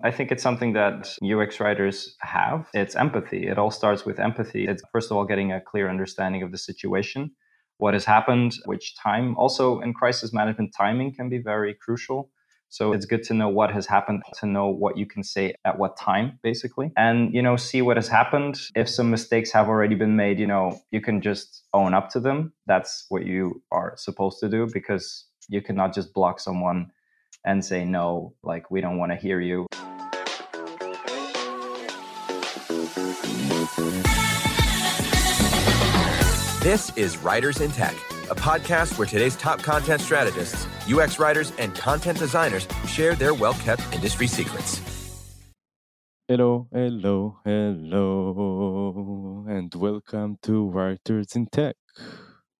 I think it's something that UX writers have. It's empathy. It all starts with empathy. It's first of all getting a clear understanding of the situation, what has happened, which time. Also, in crisis management, timing can be very crucial. So it's good to know what has happened, to know what you can say at what time, basically. And, you know, see what has happened. If some mistakes have already been made, you know, you can just own up to them. That's what you are supposed to do because you cannot just block someone and say, no, like, we don't want to hear you. This is Writers in Tech, a podcast where today's top content strategists, UX writers, and content designers share their well kept industry secrets. Hello, hello, hello, and welcome to Writers in Tech,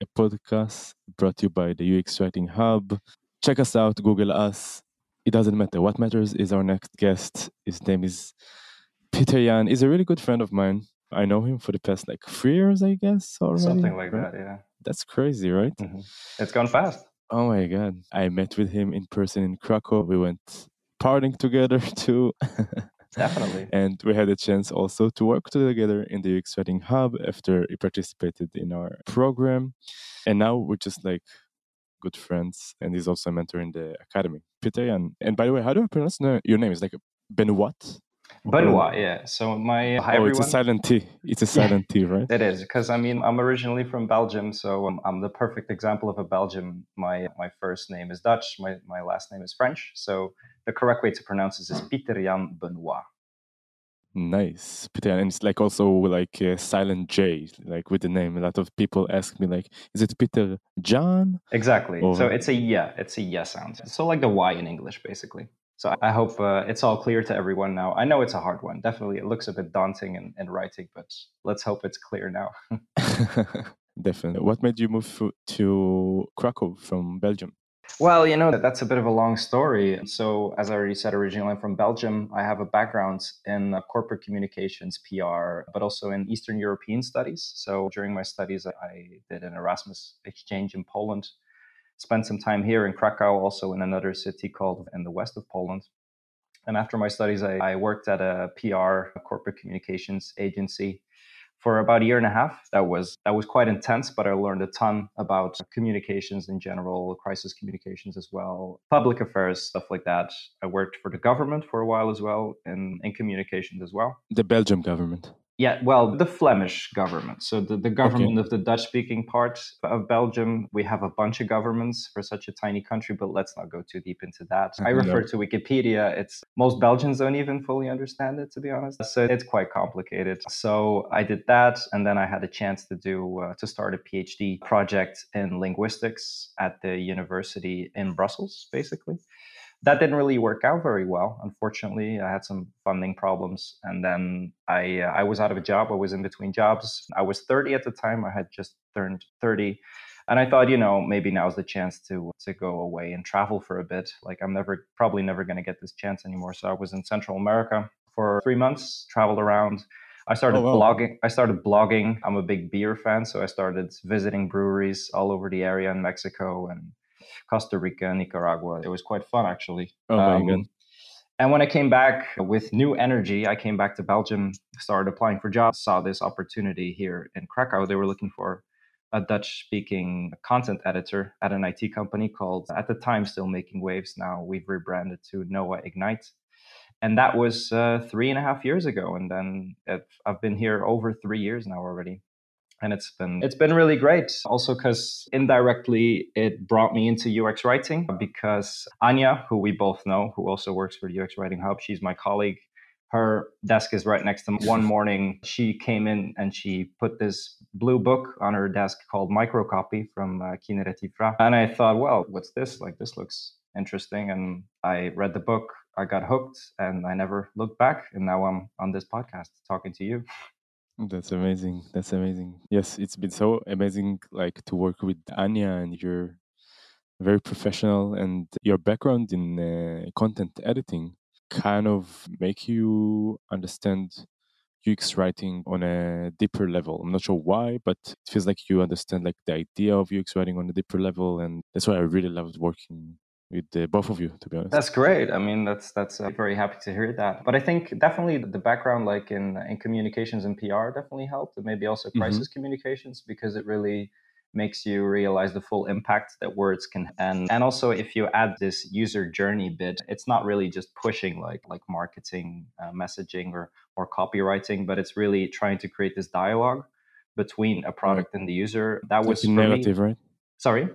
a podcast brought to you by the UX Writing Hub. Check us out, Google us. It doesn't matter. What matters is our next guest. His name is Pieter Jan. He's a really good friend of mine. I know him for the past like three years, I guess. Already. Something like right? that, yeah. That's crazy, right? Mhm. It's gone fast. Oh my god! I met with him in person in Krakow. We went partying together too, Definitely. and we had a chance also to work together in the UX Writing Hub after he participated in our program, and now we're just like good friends. And he's also a mentor in the academy, Peter. And and by the way, how do I pronounce your name? Is like Benoit. Benoit, yeah. So my hi oh, everyone. it's a silent T. It's a silent T, right? It is because I mean I'm originally from Belgium, so I'm, I'm the perfect example of a Belgian. My my first name is Dutch, my my last name is French. So the correct way to pronounce this is Pieter Jan Benoit. Nice, Peter, and it's like also like a silent J, like with the name. A lot of people ask me like, "Is it Peter John?" Exactly. Oh. So it's a yeah, it's a yeah sound. So like the Y in English, basically. So I hope uh, it's all clear to everyone now. I know it's a hard one. Definitely, it looks a bit daunting in, in writing, but let's hope it's clear now. Definitely. What made you move to- Krakow from Belgium? Well, you know, that's a bit of a long story. So, as I already said, originally I'm from Belgium. I have a background in uh, corporate communications, PR, but also in Eastern European studies. So, during my studies, I did an Erasmus exchange in Poland, spent some time here in Krakow, also in another city called in the west of Poland. And after my studies, I, I worked at a PR, a corporate communications agency for about a year and a half. That was that was quite intense, but I learned a ton about communications in general, crisis communications as well, public affairs, stuff like that. I worked for the government for a while as well, in, in communications as well. The Belgium government. Yeah, well, the Flemish government. So the, the government of the Dutch speaking part of Belgium. We have a bunch of governments for such a tiny country, but let's not go too deep into that. I refer to Wikipedia. It's most Belgians don't even fully understand it, to be honest. So it's quite complicated. So I did that, and then I had a chance to do uh, to start a PhD project in linguistics at the university in Brussels, basically that didn't really work out very well. Unfortunately, I had some funding problems, and then I uh, I was out of a job. I was in between jobs. I was 30 at the time. I had just turned 30, and I thought, you know, maybe now's the chance to to go away and travel for a bit. Like I'm never probably never going to get this chance anymore. So I was in Central America for three months, traveled around. I started Oh, wow. blogging. I started blogging. I'm a big beer fan, so I started visiting breweries all over the area in Mexico and Costa Rica, Nicaragua. It was quite fun, actually. Oh my Um, God. And when I came back with new energy, I came back to Belgium, started applying for jobs, saw this opportunity here in Krakow. They were looking for a Dutch speaking content editor at an IT company called, at the time, still making waves. Now we've rebranded to Noa Ignite. And that was uh, three and a half years ago. And then I've been here over three years now already and it's been it's been really great. Also because indirectly it brought me into ux writing because anya who we both know who also works for the ux writing hub she's my colleague. Her desk is right next to me one morning she came in and she put this blue book on her desk called microcopy from uh, Kinneret Yifrah. and i thought well what's this? Like this looks interesting. And i read the book i got hooked and i never looked back. And now i'm on this podcast talking to you That's amazing. That's amazing. Yes, it's been so amazing like to work with Anya and you're very professional and your background in uh, content editing kind of make you understand UX writing on a deeper level. I'm not sure why, but it feels like you understand like the idea of UX writing on a deeper level and that's why I really loved working with both of you, to be honest. That's great. I mean, that's that's uh, very happy to hear that. But I think definitely the background, like in in communications and PR, definitely helped, and maybe also Mm-hmm. crisis communications because it really makes you realize the full impact that words can and and also if you add this user journey bit it's not really just pushing like like marketing uh, messaging or or copywriting but it's really trying to create this dialogue between a product and the user that was for me- right? sorry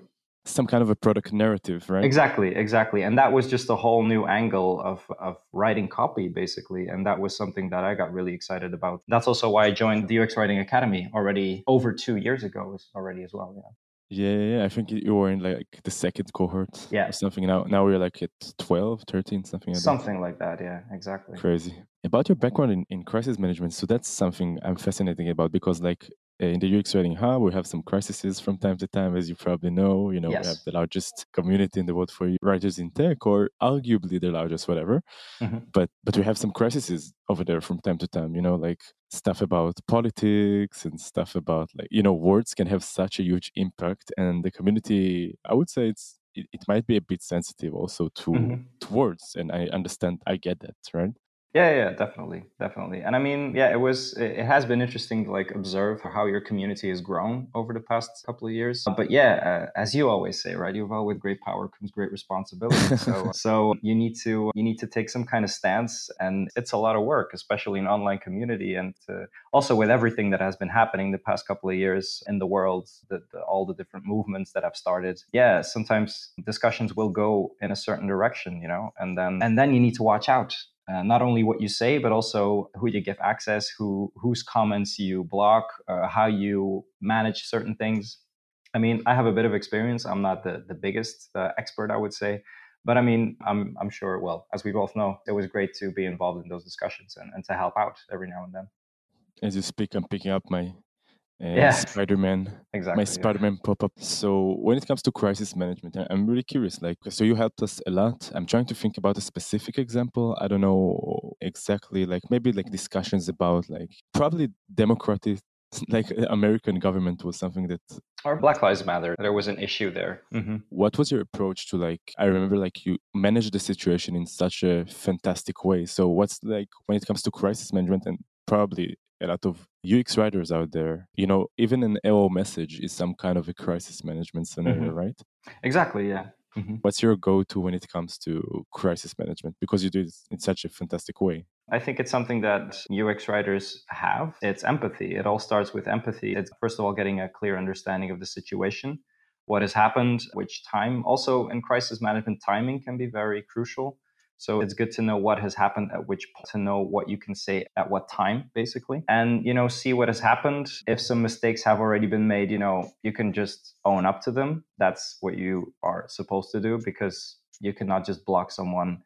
Some kind of a product narrative, right? Exactly, exactly. And that was just a whole new angle of, of writing copy, basically. And that was something that I got really excited about. That's also why I joined the UX Writing Academy already over two years ago, already as well. Yeah. Yeah, yeah. I think you were in like the second cohort Yeah. or something. Now, now we're like at 12, 13, something like that. Something like that. Yeah, exactly. Crazy. About your background in, in crisis management, so that's something I'm fascinated about because, like, in the UX Writing Hub, we have some crises from time to time, as you probably know. You know, we have the largest community in the world for writers in tech, or arguably the largest, whatever. Mhm. But but we have some crises over there from time to time. You know, like stuff about politics and stuff about like you know, words can have such a huge impact, and the community, I would say, it's it, it might be a bit sensitive also to Mhm. to words, and I understand, I get that, right? Yeah, yeah, definitely, definitely. And I mean, yeah, it was, it has been interesting to like observe how your community has grown over the past couple of years. But yeah, uh, as you always say, right, Yuval, with great power comes great responsibility. So, so you need to, you need to take some kind of stance, and it's a lot of work, especially in online community, and uh, also with everything that has been happening the past couple of years in the world, the, the, all the different movements that have started. Yeah, sometimes discussions will go in a certain direction, you know, and then and then you need to watch out uh, not only what you say, but also who you give access, who whose comments you block, uh, how you manage certain things. I mean, I have a bit of experience. I'm not the the biggest uh, expert, I would say, but I mean, I'm I'm sure. Well, as we both know, it was great to be involved in those discussions and, and to help out every now and then. As you speak, I'm picking up my uh, Yeah. Spider-Man, Exactly. my yeah. Spider-Man pop-up. So when it comes to crisis management, I- I'm really curious. Like, so you helped us a lot. I'm trying to think about a specific example. I don't know exactly. Like maybe like discussions about like probably democratic, like American government was something that. Or Black Lives Matter. There was an issue there. hmm What was your approach to like? I remember like you managed the situation in such a fantastic way. So what's like when it comes to crisis management and probably a lot of UX writers out there, you know, even an error message is some kind of a crisis management scenario, Mhm. right? Exactly. Yeah. hmm What's your go-to when it comes to crisis management? Because you do it in such a fantastic way. I think it's something that UX writers have. It's empathy. It all starts with empathy. It's first of all getting a clear understanding of the situation, what has happened, which time. Also, in crisis management, timing can be very crucial. So it's good to know what has happened at which point, to know what you can say at what time, basically, and you know see what has happened. If some mistakes have already been made, you know you can just own up to them. That's what you are supposed to do because you cannot just block someone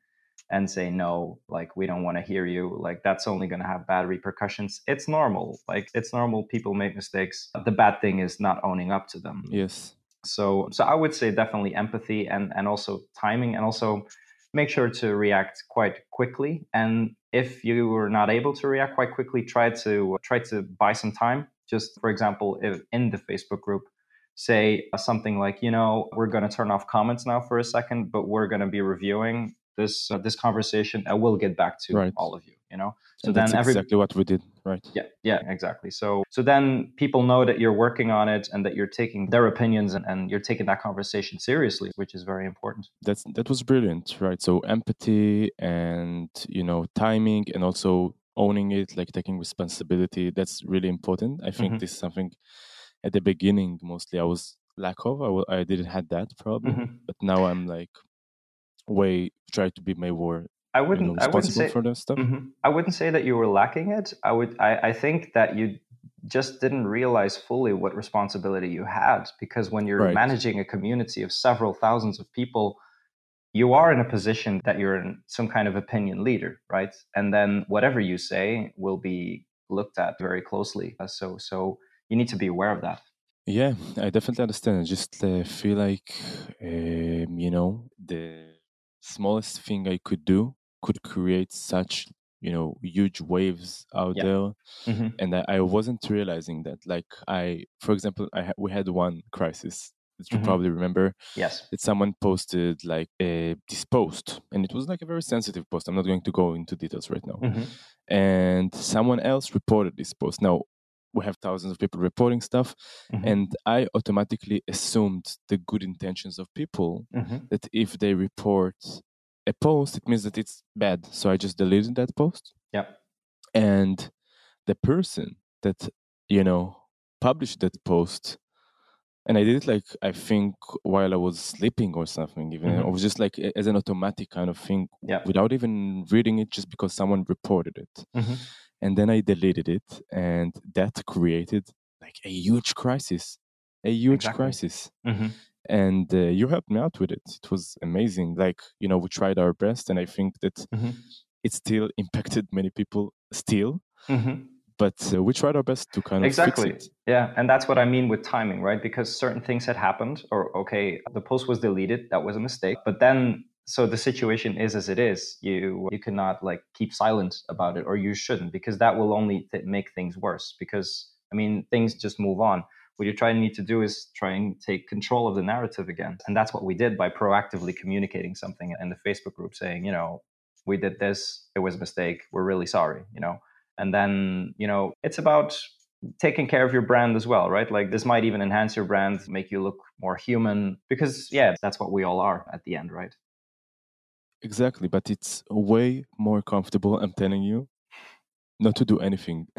and say no like we don't want to hear you like that's only going to have bad repercussions it's normal like it's normal people make mistakes the bad thing is not owning up to them Yes. so so i would say definitely empathy and and also timing and also make sure to react quite quickly and if you were not able to react quite quickly try to try to buy some time. Just for example if in the facebook group say something like you know we're going to turn off comments now for a second but we're going to be reviewing this uh, this conversation and we'll get back to Right. all of you you know so and then that's every exactly what we did, right? yeah yeah exactly so so then people know that you're working on it and that you're taking their opinions and, and you're taking that conversation seriously which is very important That's that was brilliant, right? So empathy and you know timing and also owning it, like taking responsibility. That's really important. I think Mhm. this is something at the beginning mostly I was lack of. I, I didn't had that problem, Mhm. but now I'm like way try to be my more i you know, wouldn't i wouldn't say for that stuff. Mhm. I wouldn't say that you were lacking it. I would. I, I think that you just didn't realize fully what responsibility you had because when you're Right. managing a community of several thousands of people, you are in a position that you're in some kind of opinion leader, right? And then whatever you say will be looked at very closely. Uh, So, so you need to be aware of that. Yeah, I definitely understand. I just uh, feel like, um, you know, the smallest thing I could do could create such, you know, huge waves out Yeah. there. Mhm. And I, I wasn't realizing that. Like, I, for example, I ha- we had one crisis that you Mhm. probably remember Yes. that someone posted like a, this post and it was like a very sensitive post i'm not going to go into details right now Mhm. and someone else reported this post now we have thousands of people reporting stuff Mhm. and i automatically assumed the good intentions of people Mhm. that if they report a post it means that it's bad so i just deleted that post Yeah. and the person that you know published that post and i did it like i think while i was sleeping or something even Mhm. it was just like as an automatic kind of thing Yeah. without even reading it just because someone reported it Mhm. And then i deleted it and that created like a huge crisis a huge Exactly. crisis Mhm. and uh, you helped me out with it it was amazing like you know we tried our best and i think that Mhm. it still impacted many people still Mhm. but uh, we tried our best to kind of exactly fix it yeah and that's what i mean with timing right because certain things had happened or okay the post was deleted that was a mistake but then so the situation is as it is you you cannot like keep silent about it or you shouldn't because that will only th- make things worse because i mean things just move on. What you're trying to need to do is try and take control of the narrative again and that's what we did by proactively communicating something in the facebook group saying you know we did this it was a mistake we're really sorry you know? And then you know it's about taking care of your brand as well right? Like this might even enhance your brand make you look more human because yeah that's what we all are at the end right exactly but it's way more comfortable i'm telling you not to do anything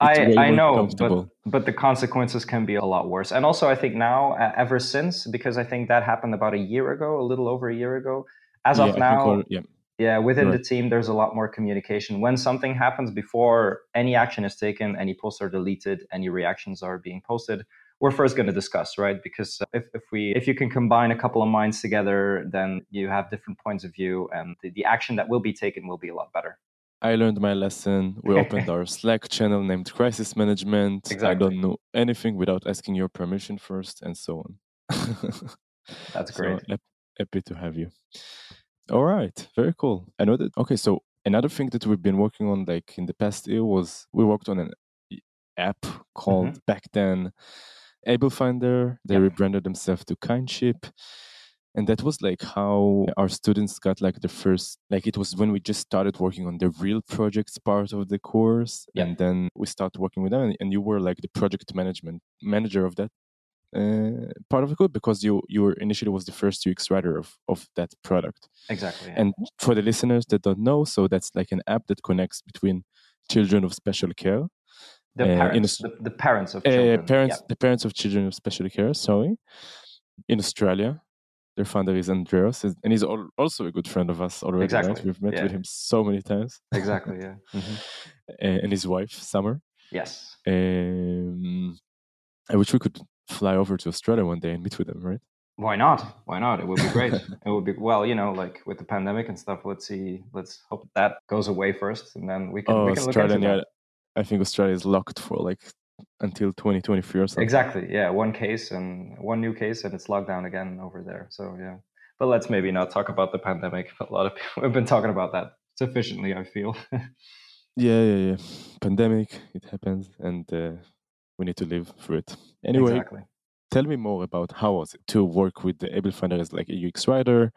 I, I know, but, but the consequences can be a lot worse. And also, I think now, uh, ever since, because I think that happened about a year ago, a little over a year ago. As yeah, of now, all- yeah Yeah, within Right. the team, there's a lot more communication. When something happens before any action is taken, any posts are deleted, any reactions are being posted, we're first going to discuss, right? Because uh, if, if we if you can combine a couple of minds together, then you have different points of view, and the, the action that will be taken will be a lot better. I learned my lesson. We opened our Slack channel named Crisis Management. I don't know anything without asking your permission first, and so on. That's So great. hap- happy to have you. All right, very cool. I know that. Okay, so another thing that we've been working on, like in the past year, was we worked on an app called back then Able Finder. They Yep. rebranded themselves to Kindship. And that was like how our students got like the first, like it was when we just started working on the real projects part of the course. Yep. And then we started working with them, and, you were like the project management manager of that uh, part of the code because you you were initially was the first UX writer of of that product. Exactly. yeah. And for the listeners that don't know, so that's like an app that connects between children of special care, the uh, parents, the, the parents of uh, children. parents, Yeah. the parents of children of special care. Sorry, in Australia. Their founder is Andreas, and he's al- also a good friend of us already. Right? Exactly, We've met yeah. with him so many times. Exactly. Yeah. Mhm. Uh, and his wife, Summer. Yes. Um, I wish we could fly over to Australia one day and meet with them, right? Why not? Why not? It would be great. it would be well, you know, like with the pandemic and stuff. Let's see. Let's hope that goes away first, and then we can Oh, we can Australia! look into that. I think Australia is locked for like until 2023 or something. Exactly. Yeah. One case and one new case, and it's locked down again over there. So yeah. But let's maybe not talk about the pandemic. A lot of people have been talking about that sufficiently. I feel. Yeah, yeah, yeah. Pandemic, it happens, and uh, we need to live through it. Anyway, exactly. tell me more about how was it to work with the Able Finder as like a UX writer.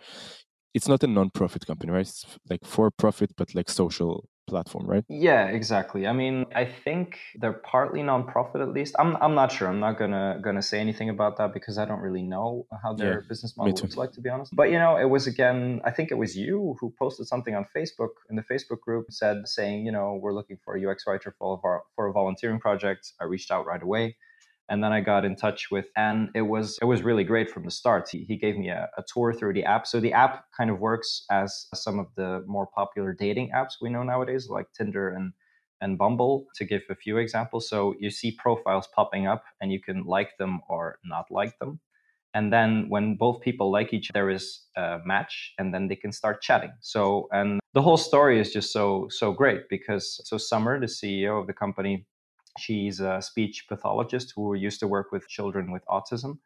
It's not a non-profit company, right? It's like for profit, but like social platform, right? Yeah, exactly. I mean, I think they're partly nonprofit at least. I'm I'm not sure. I'm not gonna gonna say anything about that because I don't really know how their business model looks like to be honest. But you know, it was again, I think it was you who posted something on Facebook in the Facebook group said saying, you know, we're looking for a UX writer for for a volunteering project. I reached out right away. And then I got in touch with, and it was it was really great from the start. He, he gave me a, a tour through the app. So the app kind of works as some of the more popular dating apps we know nowadays, like Tinder and and Bumble, to give a few examples. So you see profiles popping up, and you can like them or not like them. And then when both people like each, other, there is a match, and then they can start chatting. So and the whole story is just so so great because so Summer, the CEO of the company, She's a speech pathologist who used to work with children with autism.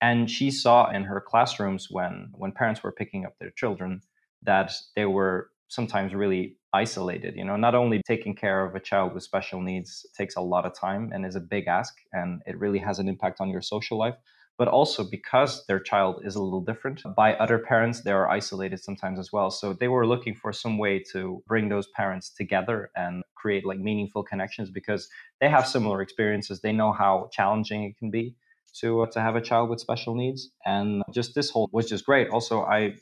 And she saw in her classrooms when, when parents were picking up their children that they were sometimes really isolated. You know, not only taking care of a child with special needs takes a lot of time and is a big ask, and it really has an impact on your social life. But also because their child is a little different by other parents, they are isolated sometimes as well. So they were looking for some way to bring those parents together and create like meaningful connections because they have similar experiences. They know how challenging it can be to uh, to have a child with special needs and just this whole was just great also i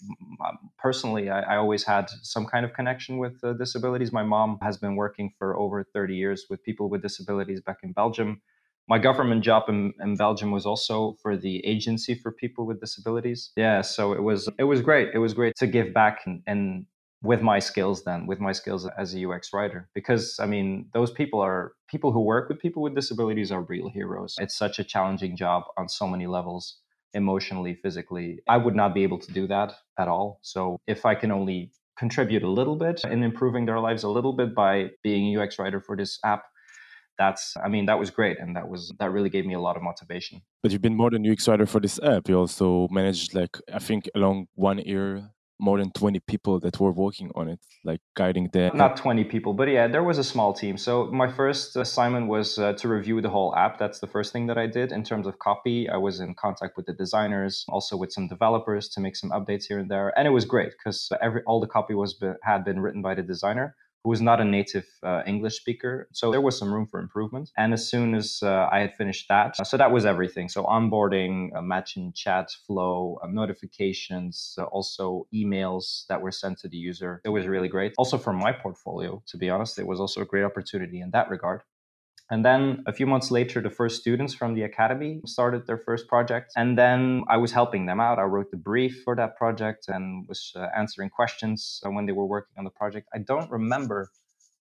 personally I, I, always had some kind of connection with uh, disabilities my mom has been working for over 30 years with people with disabilities back in belgium my government job in, in belgium was also for the agency for people with disabilities. Yeah so it was it was great. It was great to give back and, and with my skills then with my skills as a ux writer. Because i mean those people are people who work with people with disabilities are real heroes. It's such a challenging job on so many levels emotionally physically. I would not be able to do that at all. So if i can only contribute a little bit in improving their lives a little bit by being a ux writer for this app that's i mean that was great and that was that really gave me a lot of motivation. But you've been more than ux writer for this app. You also managed like i think along one year more than 20 people that were working on it like guiding them not 20 people but yeah there was a small team. So my first assignment was uh, to review the whole app. That's the first thing that i did. In terms of copy i was in contact with the designers also with some developers to make some updates here and there. And it was great because every all the copy was had been written by the designer who was not a native uh, English speaker. So there was some room for improvement. And as soon as uh, I had finished that, so that was everything. So onboarding, uh, matching chat flow, uh, notifications, uh, also emails that were sent to the user. It was really great. Also for my portfolio, to be honest, it was also a great opportunity in that regard. And then a few months later, the first students from the academy started their first project. And then I was helping them out. I wrote the brief for that project and was uh, answering questions uh, when they were working on the project. I don't remember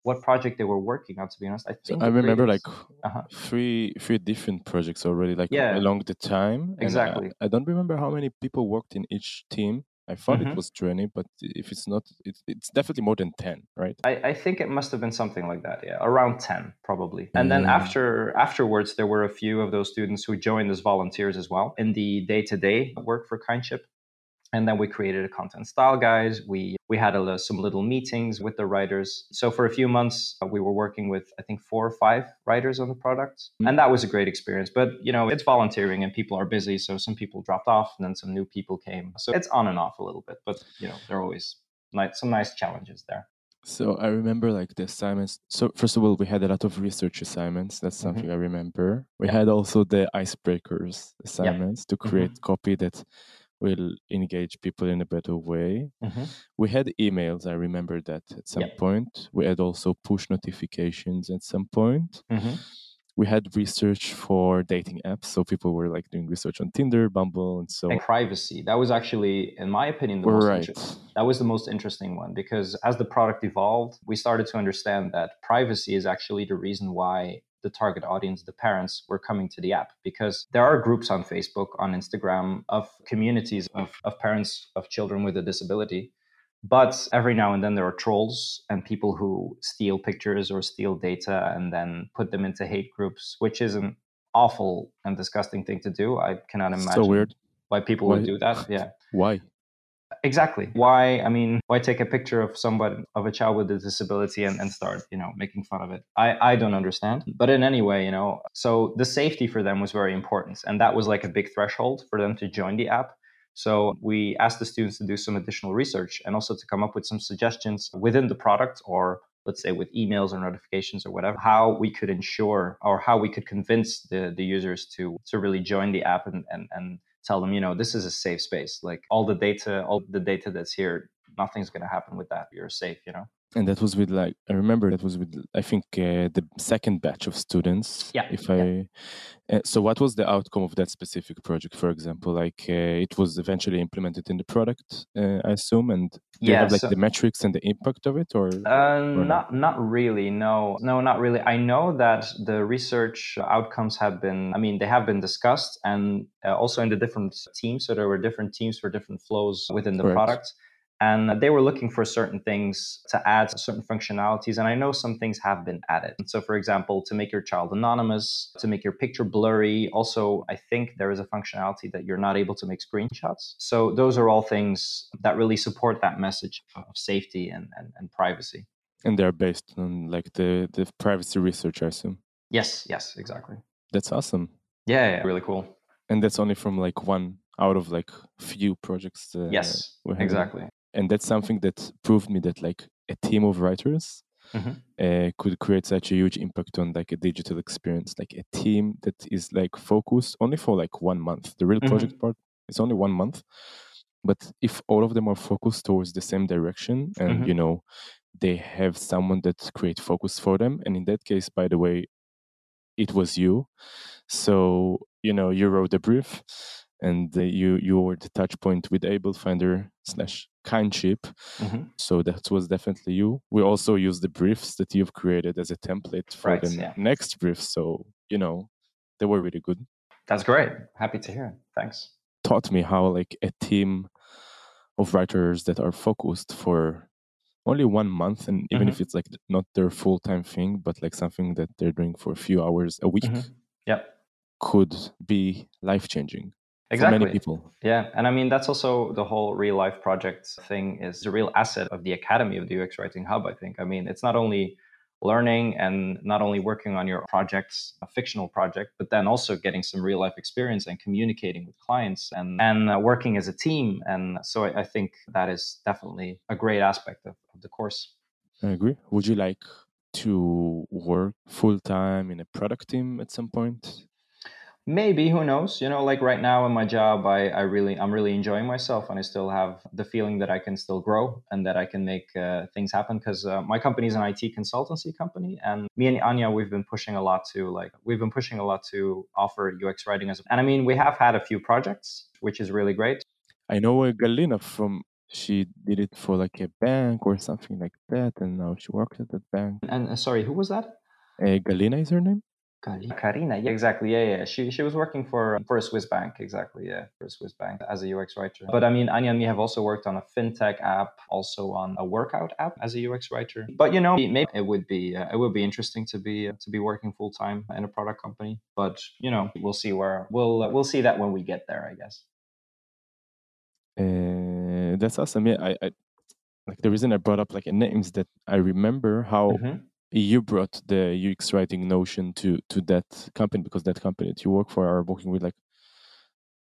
what project they were working on to be honest i think i remember like uh-huh. three three different projects already like yeah. along the time exactly I, I, don't remember how many people worked in each team I thought mm-hmm. it was 20, but if it's not, it's, it's definitely more than 10, right? I, I think it must have been something like that, yeah, around 10 probably. And mm. then after afterwards, there were a few of those students who joined as volunteers as well in the day to day work for Kindship and then we created a content style guide we we had a, some little meetings with the writers so for a few months uh, we were working with i think four or five writers on the product mm-hmm. and that was a great experience but you know it's volunteering and people are busy so some people dropped off and then some new people came so it's on and off a little bit but you know there are always nice, some nice challenges there so I remember like the assignments. So first of all, we had a lot of research assignments. That's mm-hmm. something mm-hmm. I remember. We had also the icebreakers assignments yeah. to create mm-hmm. copy that will engage people in a better way. Mm-hmm. We had emails, I remember that at some yep. point. We had also push notifications at some point. Mm-hmm. We had research for dating apps. So people were like doing research on Tinder, Bumble, and so and privacy. That was actually, in my opinion, the most right. Inter- that was the most interesting one because as the product evolved, we started to understand that privacy is actually the reason why the target audience, the parents, were coming to the app because there are groups on Facebook, on Instagram of communities of, of parents of children with a disability. But every now and then there are trolls and people who steal pictures or steal data and then put them into hate groups, which is an awful and disgusting thing to do. I cannot imagine so weird. why people why? would do that. Yeah. Why? Exactly. Why? I mean, why take a picture of somebody of a child with a disability and, and start, you know, making fun of it? I, I don't understand. But in any way, you know, so the safety for them was very important. And that was like a big threshold for them to join the app. So we asked the students to do some additional research and also to come up with some suggestions within the product or let's say with emails or notifications or whatever, how we could ensure or how we could convince the, the users to to really join the app and, and, and tell them, you know, this is a safe space. Like all the data, all the data that's here, nothing's going to happen with that. You're safe, you know? And that was with like, I remember that was with, I think, uh, the second batch of students. Yeah. If I. Uh, so what was the outcome of that specific project, for example? Like uh, it was eventually implemented in the product, uh, I assume, and do yeah, you have like so, the metrics and the impact of it or, uh, or not, not really. No, no, not really. I know that the research outcomes have been, I mean, they have been discussed and uh, also in the different teams. So there were different teams for different flows within the Correct. product and they were looking for certain things to add certain functionalities and i know some things have been added. So for example to make your child anonymous to make your picture blurry also i think there is a functionality that you're not able to make screenshots. So those are all things that really support that message of safety and, and, and privacy. And they're based on like the, the privacy research i assume? Yes yes exactly. That's awesome. Yeah, yeah really cool. And that's only from like one out of like few projects. Uh, yes, exactly. And that's something that proved me that like a team of writers mm-hmm. uh, could create such a huge impact on like a digital experience. Like a team that is like focused only for like one month. The real mm-hmm. project part is only one month, but if all of them are focused towards the same direction, and mm-hmm. you know, they have someone that create focus for them, and in that case, by the way, it was you. So you know, you wrote the brief and uh, you you were the touch point with able finder slash kindship. Mm-hmm. so that was definitely you. We also use the briefs that you've created as a template for right, the yeah. next brief. So you know they were really good. That's great. Happy to hear. Thanks. Taught me how like a team of writers that are focused for only one month and even mm-hmm. if it's like not their full-time thing but like something that they're doing for a few hours a week mm-hmm. yep. could be life changing exactly. for many people. Yeah, and I mean that's also the whole real life project thing is the real asset of the Academy of the UX Writing Hub. I think. I mean, it's not only learning and not only working on your projects, a fictional project, but then also getting some real life experience and communicating with clients and and uh, working as a team. And so I, I, think that is definitely a great aspect of, of the course. I agree. Would you like to work full time in a product team at some point? Maybe who knows? You know like right now in my job i i really i'm really enjoying myself and i still have the feeling that i can still grow and that i can make uh, things happen because uh, my company is an it consultancy company and me and anya we've been pushing a lot to like we've been pushing a lot to offer ux writing as and i mean we have had a few projects which is really great. I know uh, galina from she did it for like a bank or something like that and now she works at that bank. And uh, sorry who was that? Uh, galina is her name Karina, yeah, exactly. Yeah, yeah. She she was working for for a Swiss bank, exactly. Yeah, for a Swiss bank as a UX writer. But I mean, Anya and me have also worked on a fintech app, also on a workout app as a UX writer. But you know, maybe it would be uh, it would be interesting to be uh, to be working full time in a product company. But you know, we'll see where we'll uh, we'll see that when we get there, I guess. Uh, that's awesome. Yeah, I, I like the reason I brought up like names that I remember how. Mm-hmm you brought the UX writing notion to to that company because that company that you work for are working with like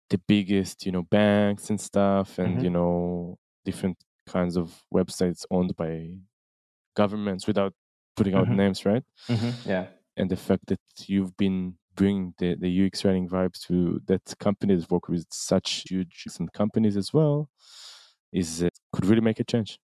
the biggest, you know, banks and stuff, and mm-hmm. you know, different kinds of websites owned by governments without putting out mm-hmm. names, right? Mm-hmm. Yeah. And the fact that you've been bringing the, the UX writing vibes to that company that work with such huge companies as well is uh, could really make a change.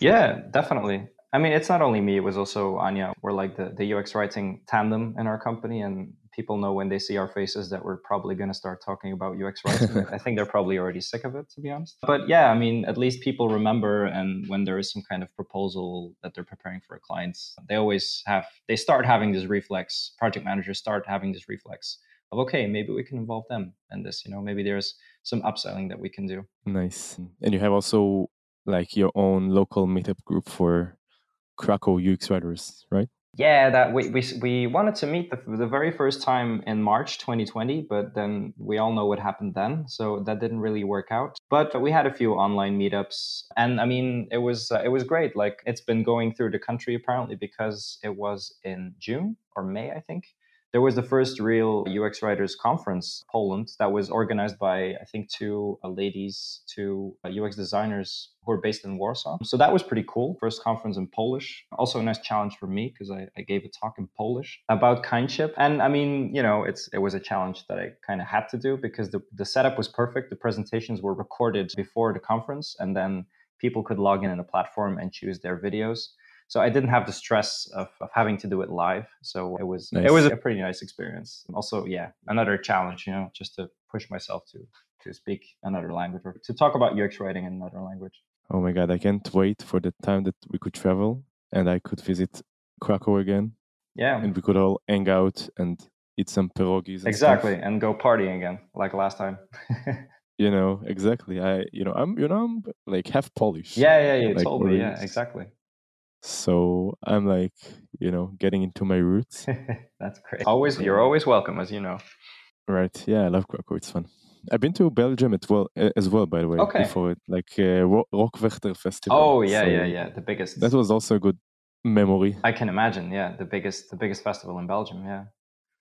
Yeah, definitely. I mean, it's not only me, it was also Anya. We're like the, the UX writing tandem in our company, and people know when they see our faces that we're probably going to start talking about UX writing. I think they're probably already sick of it, to be honest. But yeah, I mean, at least people remember, and when there is some kind of proposal that they're preparing for a client, they always have, they start having this reflex, project managers start having this reflex of, okay, maybe we can involve them in this, you know, maybe there's some upselling that we can do. Nice. And you have also like your own local meetup group for Krakow UX writers, right? Yeah, that we, we, we wanted to meet the, the very first time in March 2020, but then we all know what happened then, so that didn't really work out. But we had a few online meetups, and I mean, it was uh, it was great. Like it's been going through the country apparently because it was in June or May, I think there was the first real UX writers conference, Poland, that was organized by I think two uh, ladies, two uh, UX designers who are based in Warsaw. So that was pretty cool. First conference in Polish. Also a nice challenge for me because I, I, gave a talk in Polish about kindship. And I mean, you know, it's it was a challenge that I kind of had to do because the, the setup was perfect. The presentations were recorded before the conference and then people could log in in the platform and choose their videos so I didn't have the stress of, of having to do it live. So it was nice. it was a pretty nice experience. Also, yeah, another challenge, you know, just to push myself to to speak another language or to talk about UX writing in another language. Oh my god, I can't wait for the time that we could travel and I could visit Krakow again. Yeah. And we could all hang out and eat some pierogies. And exactly, stuff. and go partying again like last time. you know, exactly. I, you know, I'm, you know, I'm like half Polish. Yeah, yeah, you like, me. Yeah, exactly. So I'm like, you know, getting into my roots. That's great. Always, you're always welcome, as you know. Right. Yeah, I love Krakow. It's fun. I've been to Belgium as well, as well, by the way. Okay. Before it, like uh, Rock Werchter Festival. Oh yeah, so yeah, yeah. The biggest. That was also a good memory. I can imagine. Yeah, the biggest, the biggest festival in Belgium. Yeah.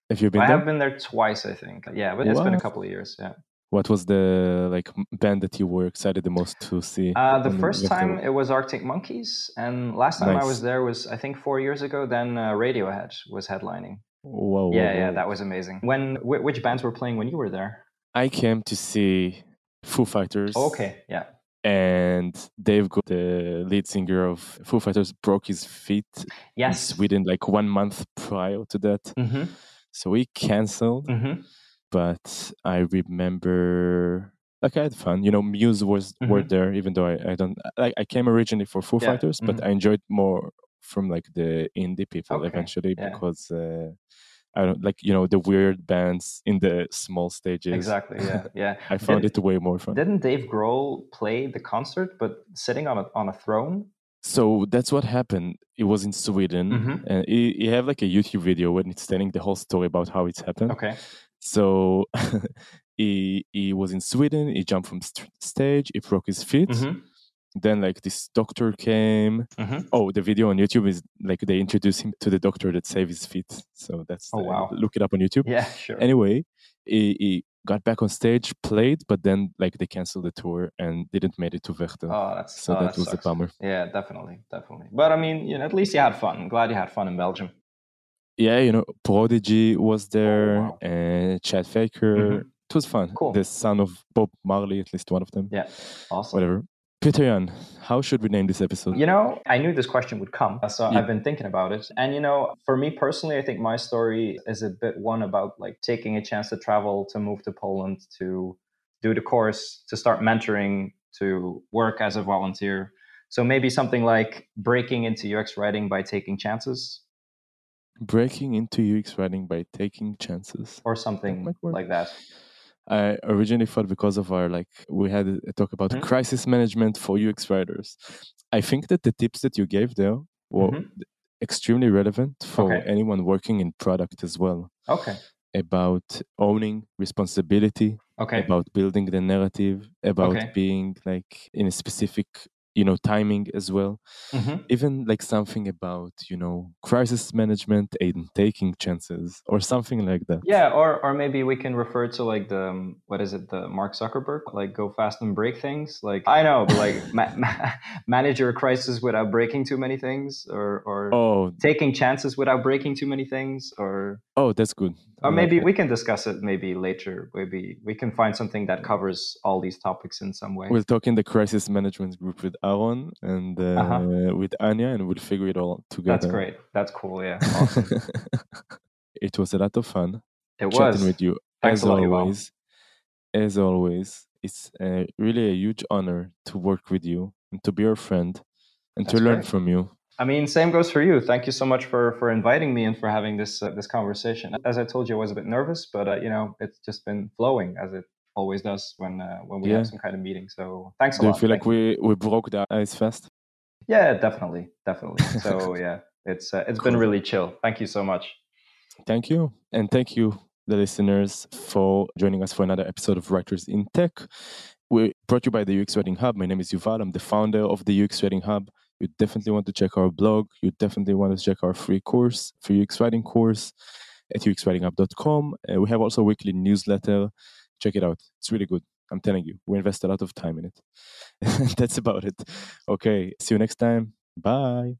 Have you been I there? have been there twice, I think. Yeah, but it's been a couple of years. Yeah. What was the like band that you were excited the most to see? Uh, the first there? time it was Arctic Monkeys, and last time I was there was I think four years ago. Then uh, Radiohead was headlining. Whoa, whoa, Yeah, yeah, whoa. that was amazing. When wh- which bands were playing when you were there? I came to see Foo Fighters. Oh, okay, yeah. And Dave, the lead singer of Foo Fighters, broke his feet in Yes. Sweden like one month prior to that. Mm-hmm. So we canceled. Mm-hmm. But I remember, like, I had fun. You know, Muse was were Mhm. there, even though I, I don't like. I came originally for Foo Yeah, Fighters, but mhm. I enjoyed more from like the indie people Okay, eventually yeah. because uh, I don't like you know the weird bands in the small stages. Exactly. Yeah, yeah. I found Did- it way more fun. Didn't Dave Grohl play the concert, but sitting on a on a throne? So that's what happened. It was in Sweden, Mhm. and he, he have like a YouTube video when it's telling the whole story about how it's happened. Okay. So he he was in Sweden. He jumped from st- stage. He broke his feet. Mm-hmm. Then like this doctor came. Mm-hmm. Oh, the video on YouTube is like they introduce him to the doctor that saved his feet. So that's Oh, uh, wow. look it up on YouTube. Yeah, sure. Anyway, he, he got back on stage, played, but then like they canceled the tour and didn't make it to Werchter. oh, that's so oh, that was a bummer. Yeah, definitely, definitely. But I mean, you know, at least you had fun. I'm glad you had fun in Belgium. Yeah, you know, Prodigy was there, Oh, wow. and Chad Faker. Mhm. It was fun. Cool. The son of Bob Marley, at least one of them. Yeah, awesome. Whatever. Pieter Jan, how should we name this episode? You know, I knew this question would come, so Yeah. I've been thinking about it. And you know, for me personally, I think my story is a bit one about like taking a chance to travel, to move to Poland, to do the course, to start mentoring, to work as a volunteer. So maybe something like breaking into UX writing by taking chances, Breaking into UX writing by taking chances. or something work. like that. I originally thought because of our like we had a talk about Mhm. crisis management for UX writers. I think that the tips that you gave there were Mhm. extremely relevant for Okay. anyone working in product as well. Okay. About owning responsibility, Okay. about building the narrative, about Okay. being like in a specific you know timing as well Mhm. even like something about you know crisis management and taking chances or something like that Yeah, or or maybe we can refer to like the um, what is it, the Mark Zuckerberg, like go fast and break things. Like I know, but like ma- ma- manage your crisis without breaking too many things, or or oh taking chances without breaking too many things, or oh that's good or like maybe that. we can discuss it maybe later. Maybe we can find something that covers all these topics in some way. we'll talk in the crisis management group with aaron and uh, Uh-huh. with anya and we'll figure it all together That's great. That's cool. Yeah, awesome. it was a lot of fun It chatting was. with you Thanks as a lot, always as always it's uh, really a huge honor to work with you and to be your friend and to learn great. from you I mean, same goes for you. Thank you so much for for inviting me and for having this uh, this conversation. As I told you, I was a bit nervous, but uh, you know, it's just been flowing as it always does when uh, when we Yeah. have some kind of meeting. So thanks a do you lot. feel like you. we we broke the ice fast Yeah, definitely, definitely. So yeah, it's uh, it's been really chill. Thank you so much. Thank you. And thank you, the listeners, for joining us for another episode of Writers in Tech. We brought you by the UX Writing Hub. My name is Yuval. I'm the founder of the UX Writing Hub. You definitely want to check our blog. You definitely want to check our free course, free UX Writing course at uxwritinghub.com. Uh, we have also a weekly newsletter. Check it out. It's really good. I'm telling you, we invest a lot of time in it. That's about it. Okay. See you next time. Bye.